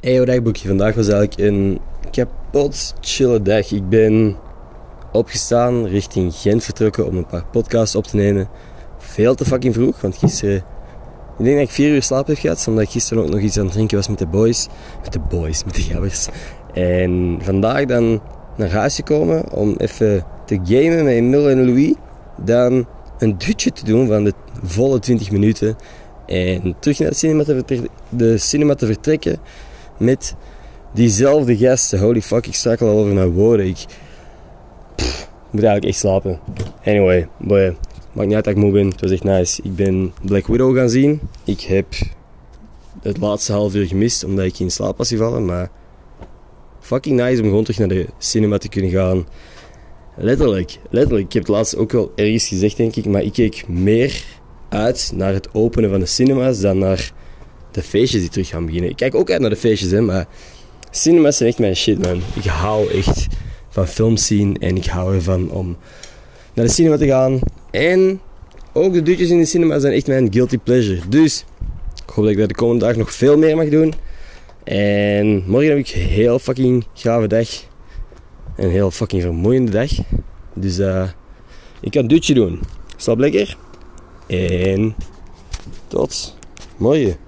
Hey, dagboekje. Vandaag was eigenlijk een kapot chille dag. Ik ben opgestaan, richting Gent vertrokken om een paar podcasts op te nemen. Veel te fucking vroeg, want gisteren... Ik denk dat ik vier uur slaap heb gehad, omdat ik gisteren ook nog iets aan het drinken was met de boys. Met de boys, met de gabbers. En vandaag dan naar huis gekomen om even te gamen met Emil en Louis. Dan een dutje te doen van de volle 20 minuten. En terug naar cinema te, de cinema te vertrekken met diezelfde gasten. Holy fuck, ik strakel al over mijn woorden. Ik moet eigenlijk echt slapen. Anyway, boy, maakt niet uit dat ik moe ben. Het was echt nice. Ik ben Black Widow gaan zien. Ik heb het laatste half uur gemist omdat ik in slaap was gevallen. Maar fucking nice om gewoon terug naar de cinema te kunnen gaan. Letterlijk, letterlijk. Ik heb het laatst ook wel ergens gezegd, denk ik. Maar ik keek meer uit naar het openen van de cinema's dan naar de feestjes die terug gaan beginnen. Ik kijk ook uit naar de feestjes, hè, maar cinema's zijn echt mijn shit, man. Ik hou echt van films zien en ik hou ervan om naar de cinema te gaan. En ook de dutjes in de cinema zijn echt mijn guilty pleasure. Dus ik hoop dat ik dat de komende dag nog veel meer mag doen. En morgen heb ik een heel fucking gave dag. Een heel fucking vermoeiende dag. Dus eh ik kan dutje doen. Slaap lekker. En tot morgen.